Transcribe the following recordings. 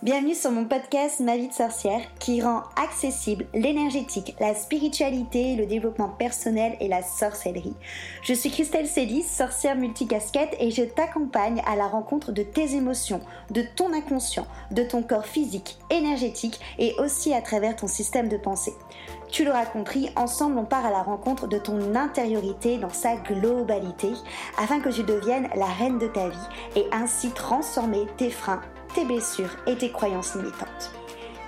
Bienvenue sur mon podcast Ma vie de sorcière qui rend accessible l'énergétique, la spiritualité, le développement personnel et la sorcellerie. Je suis Christelle Célis, sorcière multicasquette et je t'accompagne à la rencontre de tes émotions, de ton inconscient, de ton corps physique, énergétique et aussi à travers ton système de pensée. Tu l'auras compris, ensemble on part à la rencontre de ton intériorité dans sa globalité afin que tu deviennes la reine de ta vie et ainsi transformer tes freins tes blessures et tes croyances limitantes.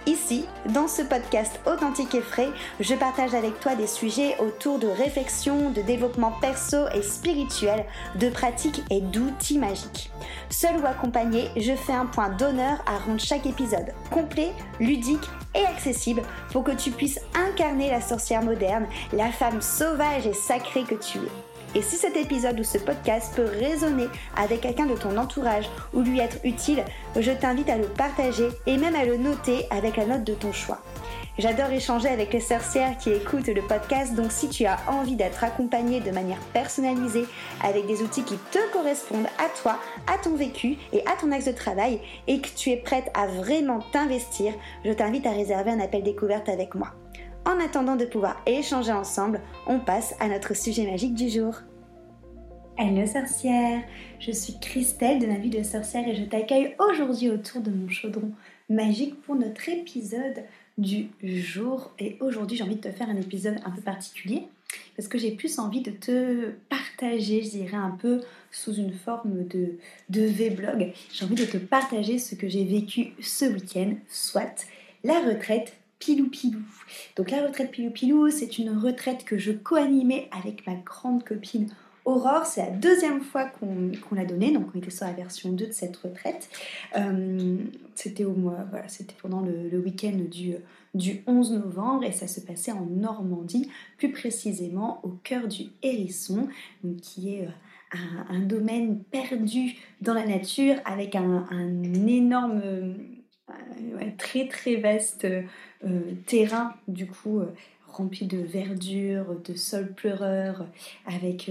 Ici, dans ce podcast authentique et frais, je partage avec toi des sujets autour de réflexion, de développement perso et spirituel, de pratiques et d'outils magiques. Seul ou accompagné, je fais un point d'honneur à rendre chaque épisode complet, ludique et accessible pour que tu puisses incarner la sorcière moderne, la femme sauvage et sacrée que tu es. Et si cet épisode ou ce podcast peut résonner avec quelqu'un de ton entourage ou lui être utile, je t'invite à le partager et même à le noter avec la note de ton choix. J'adore échanger avec les sorcières qui écoutent le podcast, donc si tu as envie d'être accompagnée de manière personnalisée avec des outils qui te correspondent à toi, à ton vécu et à ton axe de travail, et que tu es prête à vraiment t'investir, je t'invite à réserver un appel découverte avec moi. En attendant de pouvoir échanger ensemble, on passe à notre sujet magique du jour. Hello sorcière, je suis Christelle de ma vie de sorcière et je t'accueille aujourd'hui autour de mon chaudron magique pour notre épisode du jour. Et aujourd'hui j'ai envie de te faire un épisode un peu particulier parce que j'ai plus envie de te partager, je dirais un peu sous une forme de, de V-blog. J'ai envie de te partager ce que j'ai vécu ce week-end, soit la retraite Pilou Pilou. Donc la retraite Pilou Pilou, c'est une retraite que je co-animais avec ma grande copine Aurore. C'est la deuxième fois qu'on l'a donnée, donc on était sur la version 2 de cette retraite. Euh, c'était au mois, c'était pendant le, week-end du, du 11 novembre et ça se passait en Normandie, plus précisément au cœur du Hérisson, qui est euh, un, domaine perdu dans la nature avec un, énorme, euh, très très vaste euh, terrain du coup euh, rempli de verdure, de sol pleureur, avec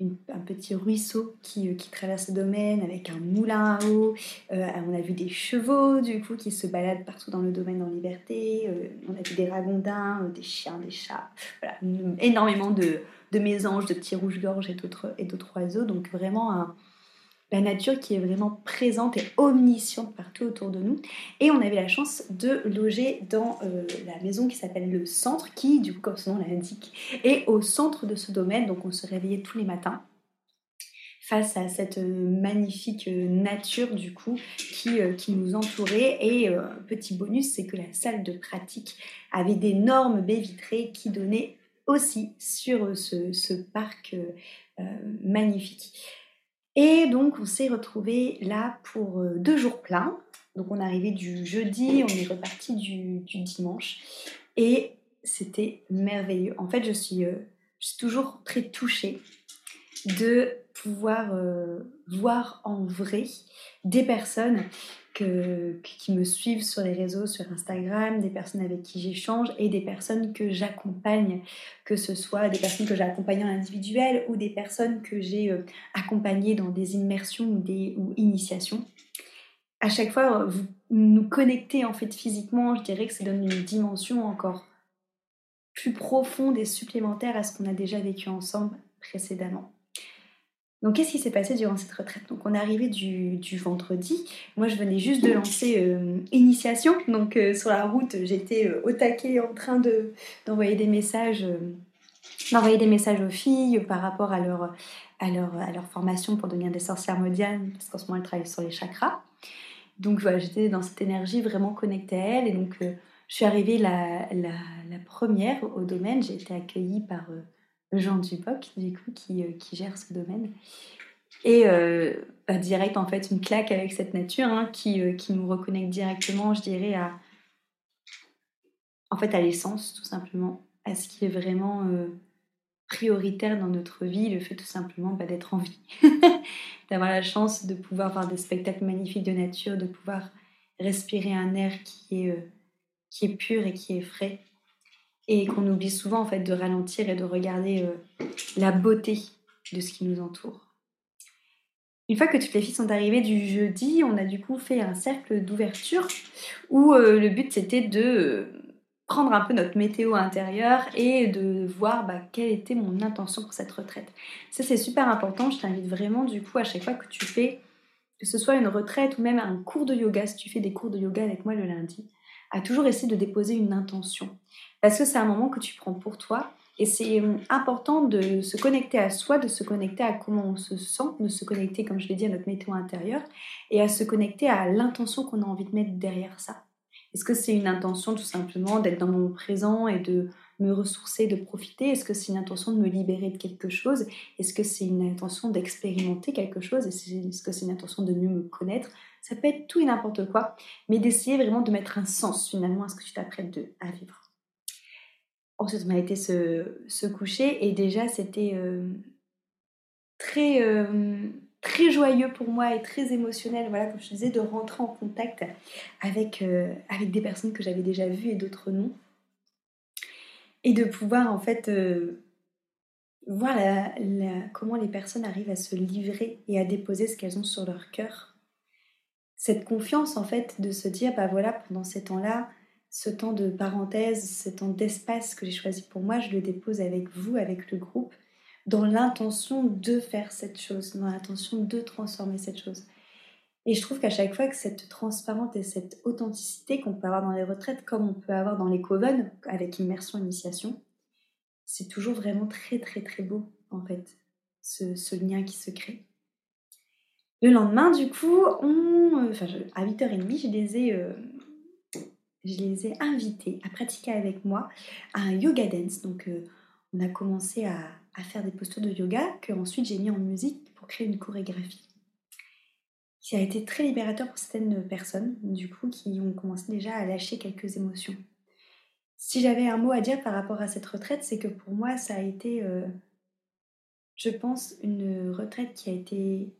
un petit ruisseau qui, qui, traverse le domaine, avec un moulin à eau. on a vu des chevaux, du coup, qui se baladent partout dans le domaine en liberté. on a vu des ragondins, des chiens, des chats. Voilà, énormément de, de mésanges, de petits rouges-gorges et d'autres oiseaux. Donc vraiment un, la nature qui est vraiment présente et omnisciente partout autour de nous. Et on avait la chance de loger dans euh, la maison qui s'appelle le centre, qui, du coup, comme son nom l'indique, est au centre de ce domaine. Donc on se réveillait tous les matins face à cette magnifique nature du coup qui, euh, nous entourait. Et euh, petit bonus, c'est que la salle de pratique avait d'énormes baies vitrées qui donnaient aussi sur ce parc magnifique. Et donc, on s'est retrouvés là pour euh, deux jours pleins. Donc, on est arrivé du jeudi, on est reparti du, dimanche. Et c'était merveilleux. En fait, je suis, euh, toujours très touchée de pouvoir euh, voir en vrai des personnes qui me suivent sur les réseaux, sur Instagram, des personnes avec qui j'échange et des personnes que j'accompagne, que ce soit des personnes que j'ai accompagnées en individuel ou des personnes que j'ai euh, accompagnées dans des immersions ou des initiations. À chaque fois, vous nous connectez en fait physiquement, je dirais que ça donne une dimension encore plus profonde et supplémentaire à ce qu'on a déjà vécu ensemble précédemment. Donc, qu'est-ce qui s'est passé durant cette retraite? Donc, on est arrivé du, vendredi. Moi, je venais juste de lancer euh, Initiation. Donc, euh, sur la route, j'étais euh, au taquet en train de, d'envoyer des messages. d'envoyer des messages aux filles par rapport à leur, à leur, à leur formation pour devenir des sorcières modianes, parce qu'en ce moment, elles travaillent sur les chakras. Donc voilà, j'étais dans cette énergie vraiment connectée à elles. Et donc, je suis arrivée la, la, la, première au domaine. J'ai été accueillie par Jean Duboc, du coup, qui, euh, qui gère ce domaine. Et euh, bah, direct, en fait, une claque avec cette nature hein, qui, euh, qui nous reconnecte directement, je dirais, à, en fait, à l'essence, tout simplement, à ce qui est vraiment prioritaire dans notre vie, le fait tout simplement bah, d'être en vie, d'avoir la chance de pouvoir voir des spectacles magnifiques de nature, de pouvoir respirer un air qui est, qui est pur et qui est frais et qu'on oublie souvent en fait de ralentir et de regarder euh, la beauté de ce qui nous entoure. une fois que toutes les filles sont arrivées du jeudi, on a du coup fait un cercle d'ouverture où euh, le but c'était de euh, prendre un peu notre météo intérieure et de voir bah, quelle était mon intention pour cette retraite. Ça c'est super important, je t'invite vraiment du coup à chaque fois que tu fais, que ce soit une retraite ou même un cours de yoga, si tu fais des cours de yoga avec moi le lundi, à toujours essayer de déposer une intention. Parce que c'est un moment que tu prends pour toi et c'est euh, important de se connecter à soi, de se connecter à comment on se sent, de se connecter, comme je l'ai dit, à notre météo intérieur et à se connecter à l'intention qu'on a envie de mettre derrière ça. Est-ce que c'est une intention tout simplement d'être dans mon présent et de me ressourcer, de profiter? Est-ce que c'est une intention de me libérer de quelque chose? Est-ce que c'est une intention d'expérimenter quelque chose? Est-ce que c'est une intention de mieux me connaître? Ça peut être tout et n'importe quoi, mais d'essayer vraiment de mettre un sens finalement à ce que tu t'apprêtes à vivre. Ensuite, on a été se, coucher et déjà, c'était euh, très, euh, très joyeux pour moi et très émotionnel, voilà, comme je disais, de rentrer en contact avec, euh, avec des personnes que j'avais déjà vues et d'autres non. Et de pouvoir, en fait, voir comment les personnes arrivent à se livrer et à déposer ce qu'elles ont sur leur cœur. Cette confiance, en fait, de se dire, bah voilà, pendant ces temps-là, ce temps de parenthèse, ce temps d'espace que j'ai choisi pour moi, je le dépose avec vous, avec le groupe, dans l'intention de faire cette chose, dans l'intention de transformer cette chose. Et je trouve qu'à chaque fois que cette transparence et cette authenticité qu'on peut avoir dans les retraites, comme on peut avoir dans les coven, avec immersion, initiation, c'est toujours vraiment très très très beau en fait, ce, lien qui se crée. Le lendemain, du coup, à 8h30, je les ai, euh, je les ai invités à pratiquer avec moi un yoga dance. Donc, euh, on a commencé à, faire des postures de yoga que ensuite j'ai mis en musique pour créer une chorégraphie. Qui a été très libérateur pour certaines personnes, du coup, qui ont commencé déjà à lâcher quelques émotions. Si j'avais un mot à dire par rapport à cette retraite, c'est que pour moi, ça a été, euh, je pense, une retraite qui a été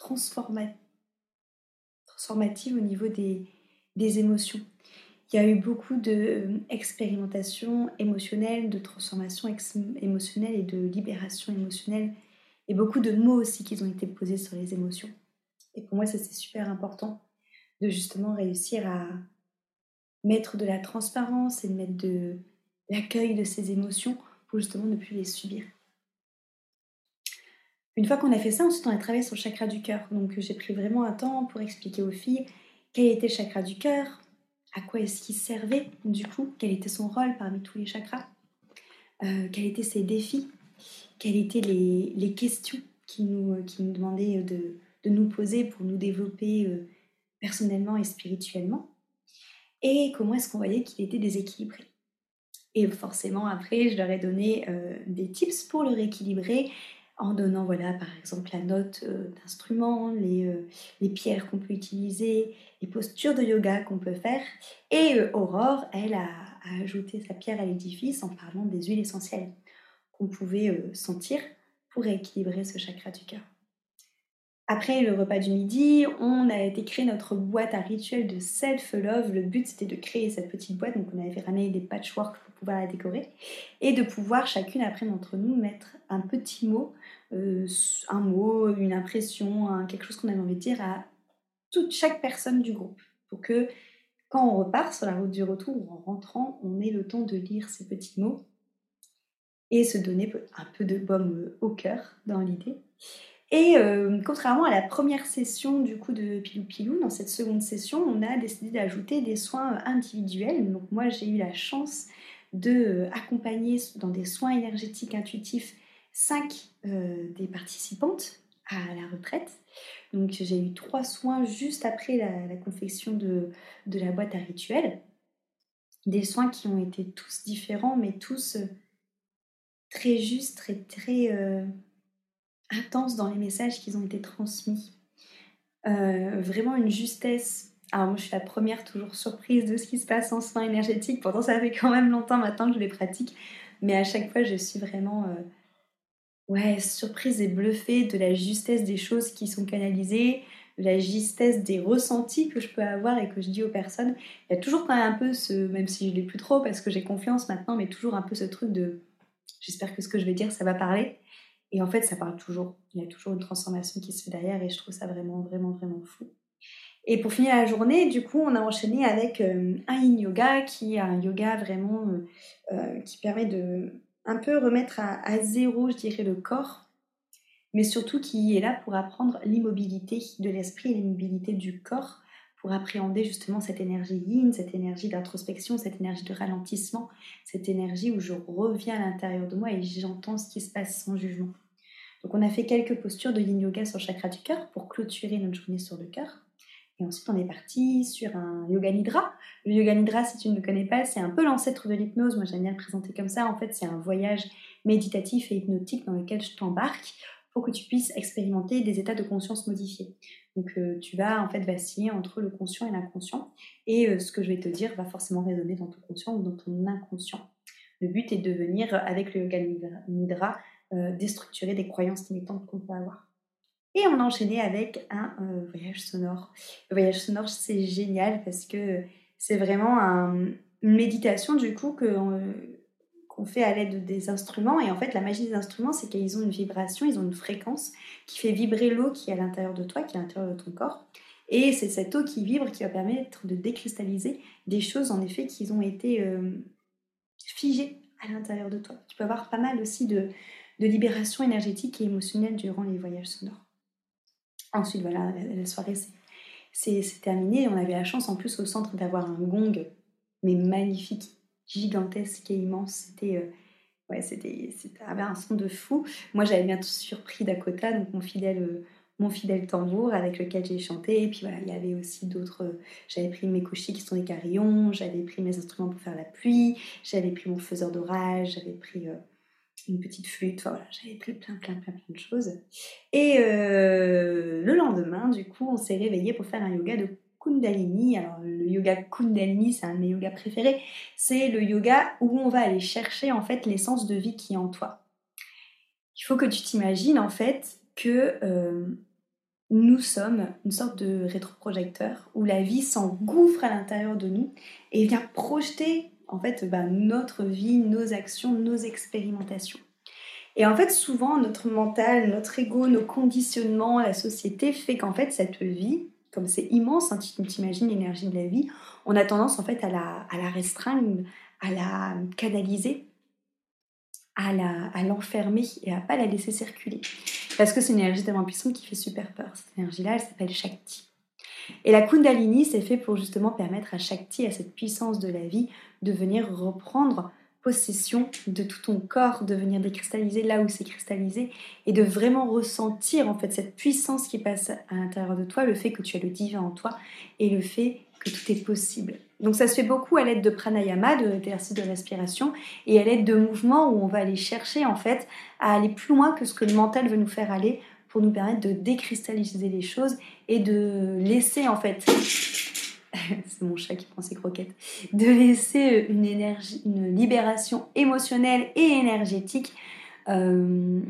transformative au niveau des, des émotions. Il y a eu beaucoup d'expérimentation euh, émotionnelle, de transformation émotionnelle et de libération émotionnelle, et beaucoup de mots aussi qui ont été posés sur les émotions. Et pour moi, ça c'est super important de justement réussir à mettre de la transparence et de mettre de l'accueil de ces émotions pour justement ne plus les subir. Une fois qu'on a fait ça, ensuite on a travaillé sur le chakra du cœur. Donc j'ai pris vraiment un temps pour expliquer aux filles quel était le chakra du cœur, à quoi est-ce qu'il servait du coup, quel était son rôle parmi tous les chakras, euh, quels étaient ses défis, quelles étaient les, questions qui nous, euh, qui nous demandaient de, nous poser pour nous développer euh, personnellement et spirituellement, et comment est-ce qu'on voyait qu'il était déséquilibré. Et forcément, après, je leur ai donné des tips pour le rééquilibrer en donnant, voilà, par exemple, la note euh, d'instrument, les, euh, les, pierres qu'on peut utiliser, les postures de yoga qu'on peut faire. Et euh, Aurore, elle, a, ajouté sa pierre à l'édifice en parlant des huiles essentielles qu'on pouvait sentir pour équilibrer ce chakra du cœur. Après le repas du midi, on a été créer notre boîte à rituel de self-love. Le but c'était de créer cette petite boîte, donc on avait ramené des patchworks pour pouvoir la décorer et de pouvoir chacune après d'entre nous mettre un petit mot, euh, un mot, une impression, quelque chose qu'on avait envie de dire à toute chaque personne du groupe pour que quand on repart sur la route du retour ou en rentrant, on ait le temps de lire ces petits mots et se donner un peu de baume au cœur dans l'idée. Et euh, contrairement à la première session du coup de Pilou Pilou, dans cette seconde session, on a décidé d'ajouter des soins individuels. Donc moi j'ai eu la chance de euh, accompagner dans des soins énergétiques intuitifs cinq euh, des participantes à la retraite. Donc j'ai eu trois soins juste après la, confection de, de, la boîte à rituels. Des soins qui ont été tous différents, mais tous très justes, très, très intense dans les messages qui ont été transmis. Euh, vraiment une justesse. Alors moi je suis la première toujours surprise de ce qui se passe en soins énergétiques, pourtant ça fait quand même longtemps maintenant que je les pratique, mais à chaque fois je suis vraiment euh, ouais, surprise et bluffée de la justesse des choses qui sont canalisées, de la justesse des ressentis que je peux avoir et que je dis aux personnes. Il y a toujours quand même un peu ce, même si je l'ai plus trop parce que j'ai confiance maintenant, mais toujours un peu ce truc de j'espère que ce que je vais dire ça va parler. Et en fait, ça parle toujours. Il y a toujours une transformation qui se fait derrière et je trouve ça vraiment, vraiment, vraiment fou. Et pour finir la journée, du coup, on a enchaîné avec euh, un yin yoga qui est un yoga vraiment euh, euh, qui permet de un peu remettre à, zéro, je dirais, le corps, mais surtout qui est là pour apprendre l'immobilité de l'esprit et l'immobilité du corps pour appréhender justement cette énergie yin, cette énergie d'introspection, cette énergie de ralentissement, cette énergie où je reviens à l'intérieur de moi et j'entends ce qui se passe sans jugement. Donc on a fait quelques postures de yin yoga sur le chakra du cœur pour clôturer notre journée sur le cœur. Et ensuite, on est parti sur un yoga nidra. Le yoga nidra, si tu ne le connais pas, c'est un peu l'ancêtre de l'hypnose. Moi, j'aime bien le présenter comme ça. En fait, c'est un voyage méditatif et hypnotique dans lequel je t'embarque pour que tu puisses expérimenter des états de conscience modifiés. Donc, euh, tu vas en fait vaciller entre le conscient et l'inconscient. Et euh, ce que je vais te dire va forcément résonner dans ton conscient ou dans ton inconscient. Le but est de venir, avec le yoga nidra, euh, déstructurer des croyances limitantes qu'on peut avoir. Et on a enchaîné avec un euh, voyage sonore. Le voyage sonore, c'est génial parce que c'est vraiment une méditation du coup euh, qu'on fait à l'aide des instruments. Et en fait, la magie des instruments, c'est qu'ils ont une vibration, ils ont une fréquence qui fait vibrer l'eau qui est à l'intérieur de toi, qui est à l'intérieur de ton corps. Et c'est cette eau qui vibre qui va permettre de décristalliser des choses, en effet, qui ont été euh, figées à l'intérieur de toi. Tu peux avoir pas mal aussi de, libération énergétique et émotionnelle durant les voyages sonores. Ensuite, voilà, la, soirée c'est terminé. On avait la chance en plus au centre d'avoir un gong, mais magnifique, gigantesque et immense. C'était. Euh, ouais, c'était, avait un son de fou. Moi, j'avais bien surpris Dakota, donc mon fidèle, euh, mon fidèle tambour avec lequel j'ai chanté. Et puis voilà, il y avait aussi d'autres. Euh, j'avais pris mes cochis qui sont des carillons, j'avais pris mes instruments pour faire la pluie, j'avais pris mon faiseur d'orage, j'avais pris une petite flûte, voilà, j'avais pris plein, plein, plein, plein de choses. Et le lendemain, du coup, on s'est réveillé pour faire un yoga de Kundalini. Alors, le yoga Kundalini, c'est un de mes yogas préférés. C'est le yoga où on va aller chercher en fait l'essence de vie qui est en toi. Il faut que tu t'imagines en fait que euh, nous sommes une sorte de rétroprojecteur où la vie s'engouffre à l'intérieur de nous et vient projeter en fait bah, notre vie, nos actions, nos expérimentations. Et en fait, souvent, notre mental, notre ego, nos conditionnements, la société fait qu'en fait, cette vie, comme c'est immense, hein, tu t'imagines l'énergie de la vie, on a tendance en fait à la, à la restreindre, à la canaliser, à, l'enfermer et à pas la laisser circuler. Parce que c'est une énergie tellement puissante qui fait super peur. Cette énergie-là, elle s'appelle Shakti. Et la Kundalini, c'est fait pour justement permettre à Shakti, à cette puissance de la vie, de venir reprendre possession de tout ton corps, de venir décristalliser là où c'est cristallisé et de vraiment ressentir en fait cette puissance qui passe à l'intérieur de toi, le fait que tu as le divin en toi et le fait que tout est possible. Donc ça se fait beaucoup à l'aide de pranayama, de l'exercice de respiration et à l'aide de mouvements où on va aller chercher en fait à aller plus loin que ce que le mental veut nous faire aller pour nous permettre de décristalliser les choses et de laisser en fait c'est mon chat qui prend ses croquettes, de laisser une énergie, une libération émotionnelle et énergétique euh,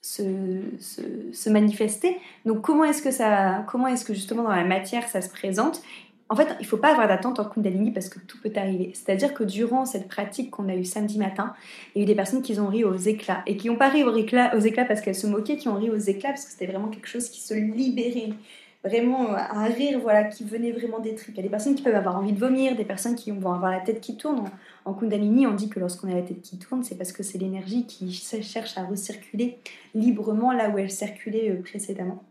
se, se, manifester. Donc comment est-ce que ça, comment est-ce que justement dans la matière ça se présente? En fait, il ne faut pas avoir d'attente en Kundalini parce que tout peut arriver. C'est-à-dire que durant cette pratique qu'on a eue samedi matin, il y a eu des personnes qui ont ri aux éclats et qui n'ont pas ri aux éclats, aux éclats parce qu'elles se moquaient, qui ont ri aux éclats parce que c'était vraiment quelque chose qui se libérait vraiment un rire voilà, qui venait vraiment des tripes. Il y a des personnes qui peuvent avoir envie de vomir, des personnes qui vont avoir la tête qui tourne. En, Kundalini, on dit que lorsqu'on a la tête qui tourne, c'est parce que c'est l'énergie qui cherche à recirculer librement là où elle circulait euh, précédemment.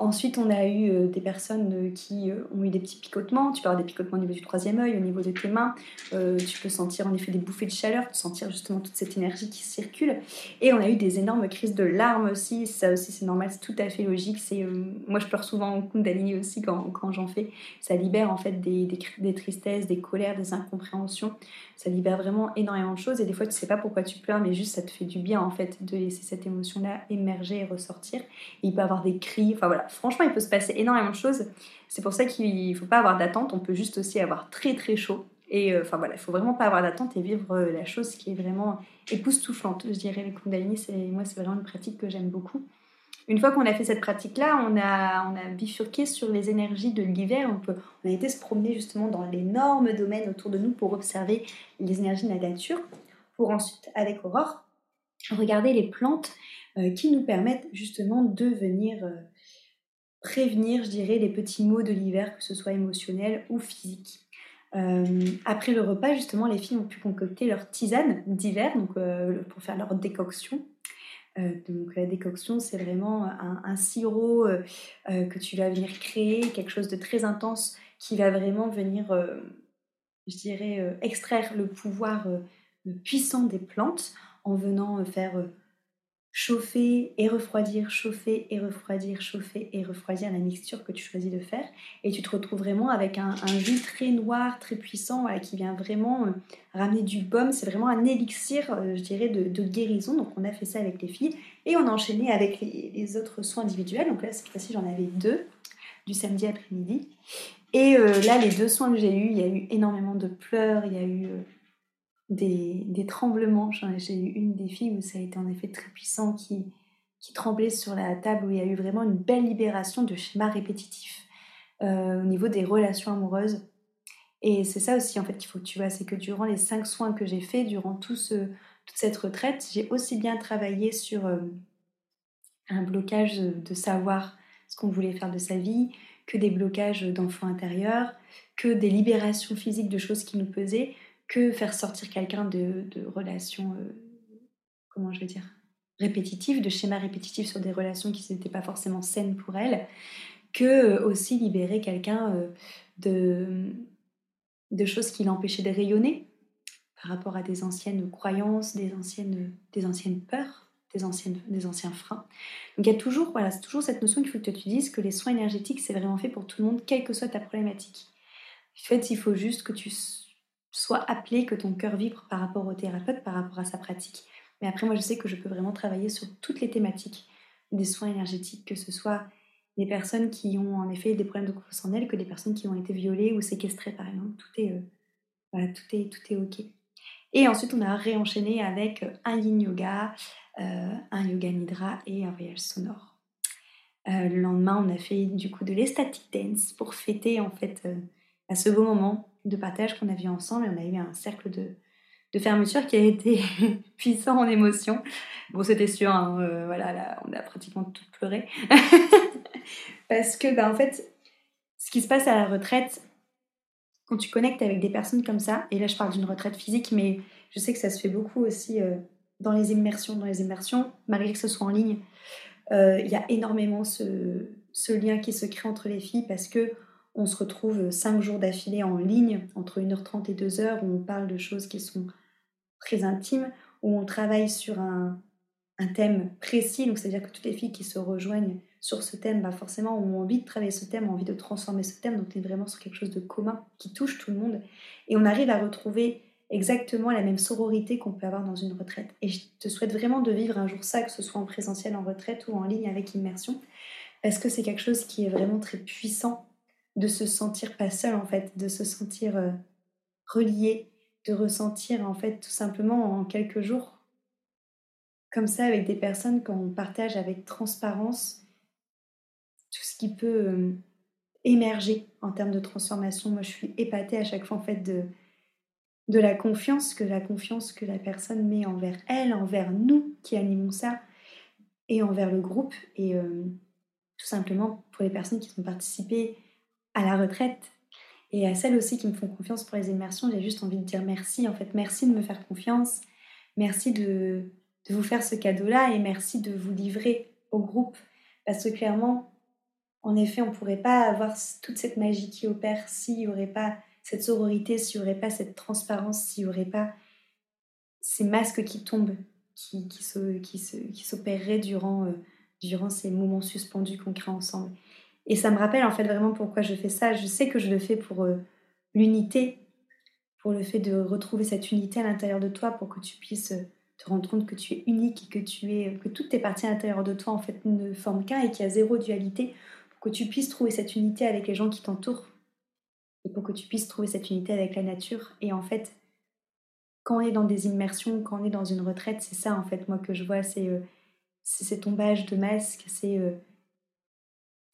Ensuite, on a eu euh, des personnes euh, qui euh, ont eu des petits picotements. Tu peux avoir des picotements au niveau du troisième œil, au niveau de tes mains. tu peux sentir en effet des bouffées de chaleur, sentir justement toute cette énergie qui circule. Et on a eu des énormes crises de larmes aussi. Ça aussi, c'est normal, c'est tout à fait logique. Moi, je pleure souvent en Kundalini aussi quand, j'en fais. Ça libère en fait des, tristesses, des colères, des incompréhensions. Ça libère vraiment énormément de choses. Et des fois, tu sais pas pourquoi tu pleures, mais juste ça te fait du bien en fait de laisser cette émotion-là émerger et ressortir. Il peut avoir des cris. Enfin voilà franchement, il peut se passer énormément de choses. C'est pour ça qu'il faut pas avoir d'attente. On peut juste aussi avoir très très chaud. Et euh, enfin voilà, il faut vraiment pas avoir d'attente et vivre euh, la chose qui est vraiment époustouflante. Je dirais le Kundalini, c'est moi c'est vraiment une pratique que j'aime beaucoup. Une fois qu'on a fait cette pratique-là, on a, bifurqué sur les énergies de l'hiver. On, a été se promener justement dans l'énorme domaine autour de nous pour observer les énergies de la nature, pour ensuite, avec Aurore, regarder les plantes qui nous permettent justement de venir prévenir, je dirais, les petits maux de l'hiver, que ce soit émotionnel ou physique. après le repas, justement, les filles ont pu concocter leur tisane d'hiver, pour faire leur décoction. Donc la décoction, c'est vraiment un, sirop que tu vas venir créer, quelque chose de très intense qui va vraiment venir, je dirais, extraire le pouvoir puissant des plantes en venant faire chauffer et refroidir, chauffer et refroidir, chauffer et refroidir la mixture que tu choisis de faire. Et tu te retrouves vraiment avec un, jus très noir, très puissant, qui vient vraiment euh, ramener du baume. C'est vraiment un élixir, euh, je dirais, de, guérison. Donc on a fait ça avec les filles. Et on a enchaîné avec les, autres soins individuels. Donc là, cette fois-ci, j'en avais deux, du samedi après-midi. Et euh, là, les deux soins que j'ai eus, il y a eu énormément de pleurs, il y a eu des, tremblements. J'ai eu une des filles où ça a été en effet très puissant qui, qui tremblait sur la table, où il y a eu vraiment une belle libération de schémas répétitifs euh, au niveau des relations amoureuses. Et c'est ça aussi en fait qu'il faut que tu vois, c'est que durant les cinq soins que j'ai faits, durant tout ce, toute cette retraite, j'ai aussi bien travaillé sur euh, un blocage de savoir ce qu'on voulait faire de sa vie, que des blocages d'enfants intérieurs, que des libérations physiques de choses qui nous pesaient, que faire sortir quelqu'un de, relations, euh, comment je veux dire, répétitives, de schémas répétitifs sur des relations qui n'étaient pas forcément saines pour elle, que euh, aussi libérer quelqu'un euh, de, de choses qui l'empêchaient de rayonner par rapport à des anciennes croyances, des anciennes, des anciennes peurs, des, anciennes, des anciens freins. Donc il y a toujours, voilà, toujours cette notion qu'il faut que tu dises que les soins énergétiques, c'est vraiment fait pour tout le monde, quelle que soit ta problématique. En fait, il faut juste que tu soit appelé, que ton cœur vibre par rapport au thérapeute, par rapport à sa pratique. Mais après, moi, je sais que je peux vraiment travailler sur toutes les thématiques des soins énergétiques, que ce soit des personnes qui ont en effet des problèmes de confiance en elles, que des personnes qui ont été violées ou séquestrées, par exemple. Tout est, euh, tout est, tout est OK. Et ensuite, on a réenchaîné avec un yin yoga, euh, un yoga nidra et un voyage sonore. Euh, le lendemain, on a fait du coup de l'estatic dance pour fêter en fait à ce beau moment de partage qu'on a vu ensemble et on a eu un cercle de, de fermeture qui a été puissant en émotion. Bon, c'était sûr, hein, euh, voilà, là, on a pratiquement tout pleuré. Parce que, bah, en fait, ce qui se passe à la retraite, quand tu connectes avec des personnes comme ça, et là je parle d'une retraite physique, mais je sais que ça se fait beaucoup aussi euh, dans les immersions. Dans les immersions, malgré que ce soit en ligne, euh, il y a énormément ce lien qui se crée entre les filles parce que on se retrouve cinq jours d'affilée en ligne, entre 1h30 et 2h, où on parle de choses qui sont très intimes, où on travaille sur un, thème précis. Donc, c'est-à-dire que toutes les filles qui se rejoignent sur ce thème, bah forcément, ont envie de travailler ce thème, ont envie de transformer ce thème. Donc, on est vraiment sur quelque chose de commun qui touche tout le monde. Et on arrive à retrouver exactement la même sororité qu'on peut avoir dans une retraite. Et je te souhaite vraiment de vivre un jour ça, que ce soit en présentiel, en retraite ou en ligne avec immersion, parce que c'est quelque chose qui est vraiment très puissant de se sentir pas seul en fait, de se sentir euh, relié, de ressentir en fait tout simplement en quelques jours, comme ça avec des personnes qu'on partage avec transparence tout ce qui peut euh, émerger en termes de transformation. Moi je suis épatée à chaque fois en fait de, de la confiance que la confiance que la personne met envers elle, envers nous qui animons ça et envers le groupe et euh, tout simplement pour les personnes qui ont participé à la retraite et à celles aussi qui me font confiance pour les immersions, j'ai juste envie de dire merci. En fait, merci de me faire confiance. Merci de, de vous faire ce cadeau-là et merci de vous livrer au groupe. Parce que clairement, en effet, on ne pourrait pas avoir toute cette magie qui opère s'il n'y aurait pas cette sororité, s'il n'y aurait pas cette transparence, s'il n'y aurait pas ces masques qui tombent, qui, qui, qui, s'opéreraient durant, euh, durant ces moments suspendus qu'on crée ensemble. Et ça me rappelle en fait vraiment pourquoi je fais ça. Je sais que je le fais pour euh, l'unité, pour le fait de retrouver cette unité à l'intérieur de toi, pour que tu puisses euh, te rendre compte que tu es unique et que tu es que toutes tes parties à l'intérieur de toi en fait ne forment qu'un et qu'il y a zéro dualité, pour que tu puisses trouver cette unité avec les gens qui t'entourent et pour que tu puisses trouver cette unité avec la nature. Et en fait, quand on est dans des immersions, quand on est dans une retraite, c'est ça en fait moi que je vois, c'est euh, ces tombages de masques, c'est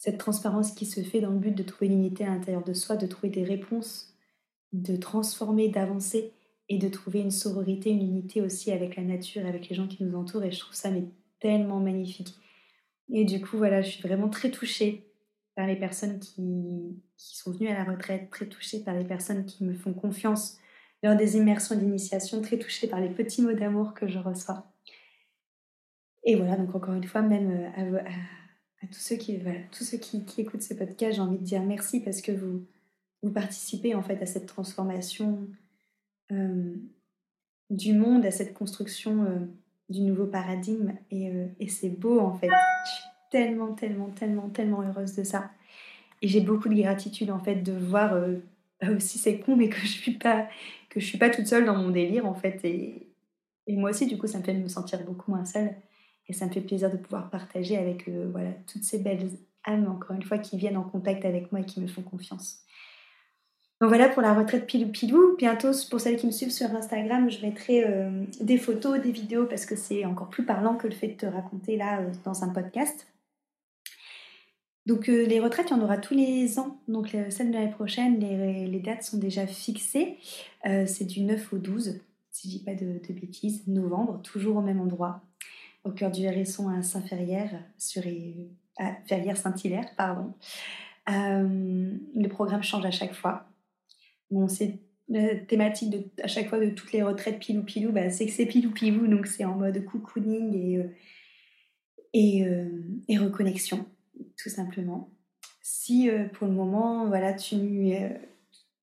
cette transparence qui se fait dans le but de trouver l'unité à l'intérieur de soi, de trouver des réponses, de transformer, d'avancer et de trouver une sororité, une unité aussi avec la nature, avec les gens qui nous entourent. Et je trouve ça mais tellement magnifique. Et du coup, voilà, je suis vraiment très touchée par les personnes qui, sont venues à la retraite, très touchée par les personnes qui me font confiance lors des immersions d'initiation, très touchée par les petits mots d'amour que je reçois. Et voilà, donc encore une fois, même euh, à, tous ceux, qui, voilà, tous ceux qui, écoutent ce podcast, j'ai envie de dire merci parce que vous, vous participez en fait à cette transformation euh, du monde, à cette construction euh, du nouveau paradigme. Et, et c'est beau en fait. Je suis tellement, tellement, tellement, tellement heureuse de ça. Et j'ai beaucoup de gratitude en fait de voir, aussi c'est con, mais que je suis pas que je suis pas toute seule dans mon délire en fait. Et, et moi aussi, du coup, ça me fait me sentir beaucoup moins seule. Et ça me fait plaisir de pouvoir partager avec euh, voilà, toutes ces belles âmes, encore une fois, qui viennent en contact avec moi et qui me font confiance. Donc voilà pour la retraite pilou pilou. Bientôt, pour celles qui me suivent sur Instagram, je mettrai euh, des photos, des vidéos, parce que c'est encore plus parlant que le fait de te raconter là euh, dans un podcast. Donc les retraites, il y en aura tous les ans. Donc celle de l'année prochaine, les, dates sont déjà fixées. c'est du 9 au 12, si je dis pas de bêtises, novembre, toujours au même endroit au cœur du Hérisson à Saint-Ferrière, sur à Ferrières-Saint-Hilaire, pardon. Euh, le programme change à chaque fois. Bon, c'est la thématique à chaque fois de toutes les retraites pilou-pilou, bah, c'est que c'est pilou-pilou, donc c'est en mode cocooning et, euh, euh, et, reconnexion, tout simplement. Si pour le moment, voilà, tu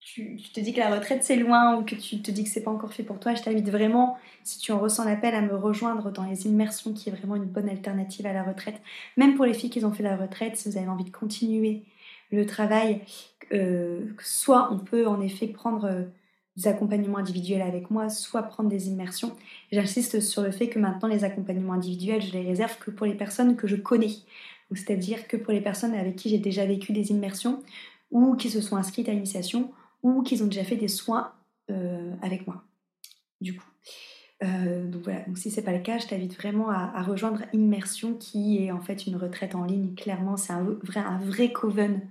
tu, te dis que la retraite c'est loin ou que tu te dis que c'est pas encore fait pour toi, je t'invite vraiment, si tu en ressens l'appel, à me rejoindre dans les immersions qui est vraiment une bonne alternative à la retraite. Même pour les filles qui ont fait la retraite, si vous avez envie de continuer le travail, euh, soit on peut en effet prendre euh, des accompagnements individuels avec moi, soit prendre des immersions. J'insiste sur le fait que maintenant les accompagnements individuels, je les réserve que pour les personnes que je connais. C'est-à-dire que pour les personnes avec qui j'ai déjà vécu des immersions ou qui se sont inscrites à l'initiation ou qu'ils ont déjà fait des soins euh, avec moi. Du coup. Euh, donc voilà, donc si c'est pas le cas, je t'invite vraiment à, rejoindre Immersion qui est en fait une retraite en ligne. Clairement, c'est un vrai, un vrai coven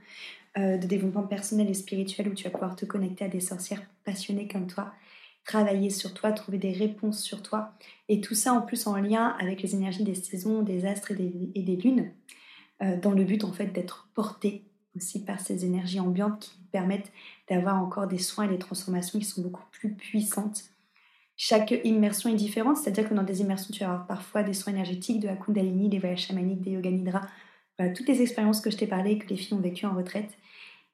euh, de développement personnel et spirituel où tu vas pouvoir te connecter à des sorcières passionnées comme toi, travailler sur toi, trouver des réponses sur toi. Et tout ça en plus en lien avec les énergies des saisons, des astres et des, lunes, dans le but en fait d'être porté aussi par ces énergies ambiantes qui permettent d'avoir encore des soins et des transformations qui sont beaucoup plus puissantes. Chaque immersion est différente, c'est-à-dire que dans des immersions, tu vas avoir parfois des soins énergétiques, de la Kundalini, des voyages chamaniques, des Yoga Nidra, voilà, toutes les expériences que je t'ai parlé, que les filles ont vécues en retraite.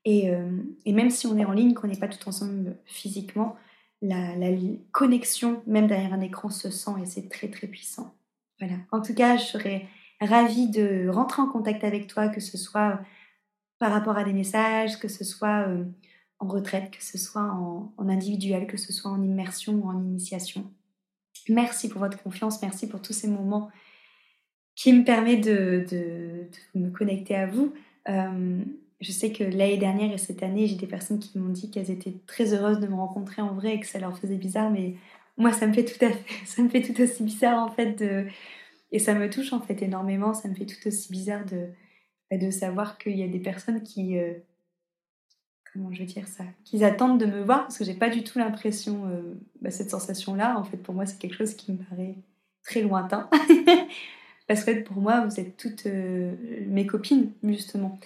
Et, euh, et, même si on est en ligne, qu'on n'est pas tout ensemble physiquement, la, la, connexion, même derrière un écran, se sent et c'est très très puissant. Voilà. En tout cas, je serais ravie de rentrer en contact avec toi, que ce soit par rapport à des messages, que ce soit euh, en retraite, que ce soit en, individuel, que ce soit en immersion ou en initiation. Merci pour votre confiance, merci pour tous ces moments qui me permettent de, me connecter à vous. Euh, je sais que l'année dernière et cette année, j'ai des personnes qui m'ont dit qu'elles étaient très heureuses de me rencontrer en vrai et que ça leur faisait bizarre, mais moi, ça me fait tout à fait, ça me fait tout aussi bizarre en fait de, et ça me touche en fait énormément. Ça me fait tout aussi bizarre de, de savoir qu'il y a des personnes qui, euh, comment je veux dire ça, qui attendent de me voir parce que j'ai pas du tout l'impression, euh, bah, cette sensation-là. En fait, pour moi, c'est quelque chose qui me paraît très lointain. parce que pour moi, vous êtes toutes euh, mes copines, justement.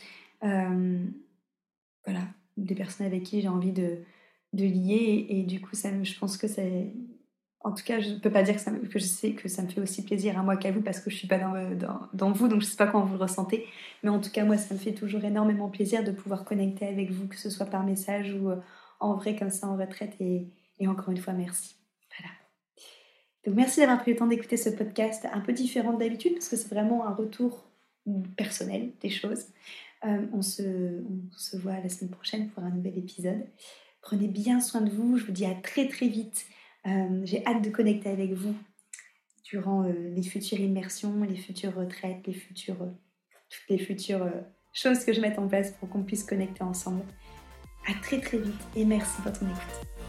voilà, des personnes avec qui j'ai envie de, de lier et, du coup, ça, je pense que c'est en tout cas, je ne peux pas dire que, ça, que, je sais que ça me fait aussi plaisir à moi qu'à vous parce que je ne suis pas dans, dans, vous, donc je ne sais pas comment vous le ressentez. Mais en tout cas, moi, ça me fait toujours énormément plaisir de pouvoir connecter avec vous, que ce soit par message ou euh, en vrai comme ça en retraite. Et, et, encore une fois, merci. Voilà. Donc merci d'avoir pris le temps d'écouter ce podcast un peu différent d'habitude parce que c'est vraiment un retour personnel des choses. Euh, on, se, on se voit la semaine prochaine pour un nouvel épisode. Prenez bien soin de vous. Je vous dis à très très vite euh, j'ai hâte de connecter avec vous durant euh, les futures immersions, les futures retraites, les futures, euh, toutes les futures choses que je mette en place pour qu'on puisse connecter ensemble. À très très vite et merci pour ton écoute.